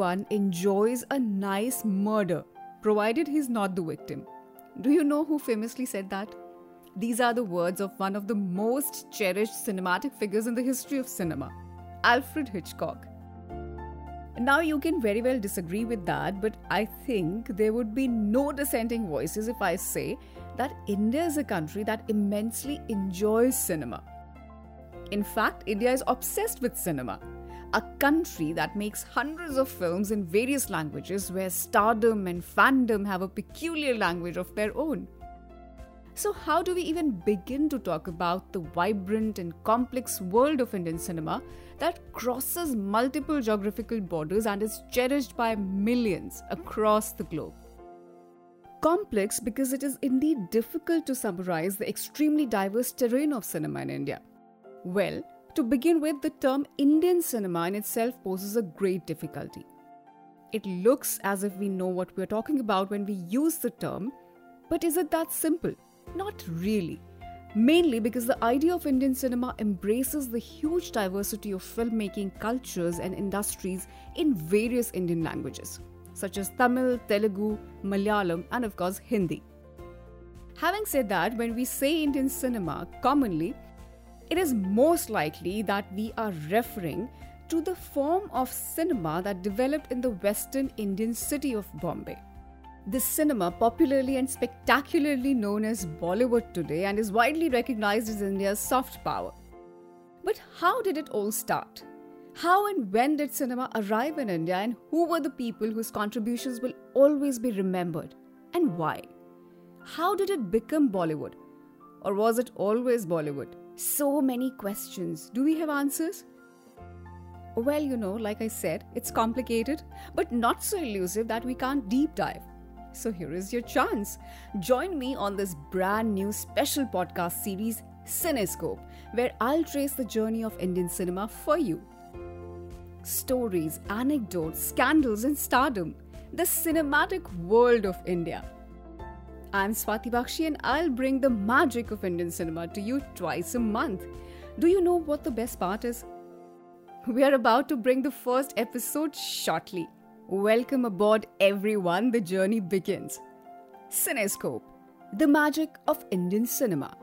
everyone enjoys a nice murder, provided he's not the victim. Do you know who famously said that? These are the words of one of the most cherished cinematic figures in the history of cinema, Alfred Hitchcock. Now, you can very well disagree with that, but I think there would be no dissenting voices if I say that India is a country that immensely enjoys cinema. In fact, India is obsessed with cinema. A country that makes hundreds of films in various languages where stardom and fandom have a peculiar language of their own. So, how do we even begin to talk about the vibrant and complex world of Indian cinema that crosses multiple geographical borders and is cherished by millions across the globe? Complex because it is indeed difficult to summarize the extremely diverse terrain of cinema in India. Well, to begin with, the term Indian cinema in itself poses a great difficulty. It looks as if we know what we're talking about when we use the term, but is it that simple? Not really. Mainly because the idea of Indian cinema embraces the huge diversity of filmmaking cultures and industries in various Indian languages, such as Tamil, Telugu, Malayalam, and of course Hindi. Having said that, when we say Indian cinema, commonly, it is most likely that we are referring to the form of cinema that developed in the western Indian city of Bombay. This cinema, popularly and spectacularly known as Bollywood today, and is widely recognized as India's soft power. But how did it all start? How and when did cinema arrive in India, and who were the people whose contributions will always be remembered, and why? How did it become Bollywood? Or was it always Bollywood? So many questions. Do we have answers? Well, you know, like I said, it's complicated, but not so elusive that we can't deep dive. So here is your chance. Join me on this brand new special podcast series, Cinescope, where I'll trace the journey of Indian cinema for you. Stories, anecdotes, scandals, and stardom. The cinematic world of India. I'm Swati Bakshi and I'll bring the magic of Indian cinema to you twice a month. Do you know what the best part is? We are about to bring the first episode shortly. Welcome aboard, everyone. The journey begins. Cinescope, the magic of Indian cinema.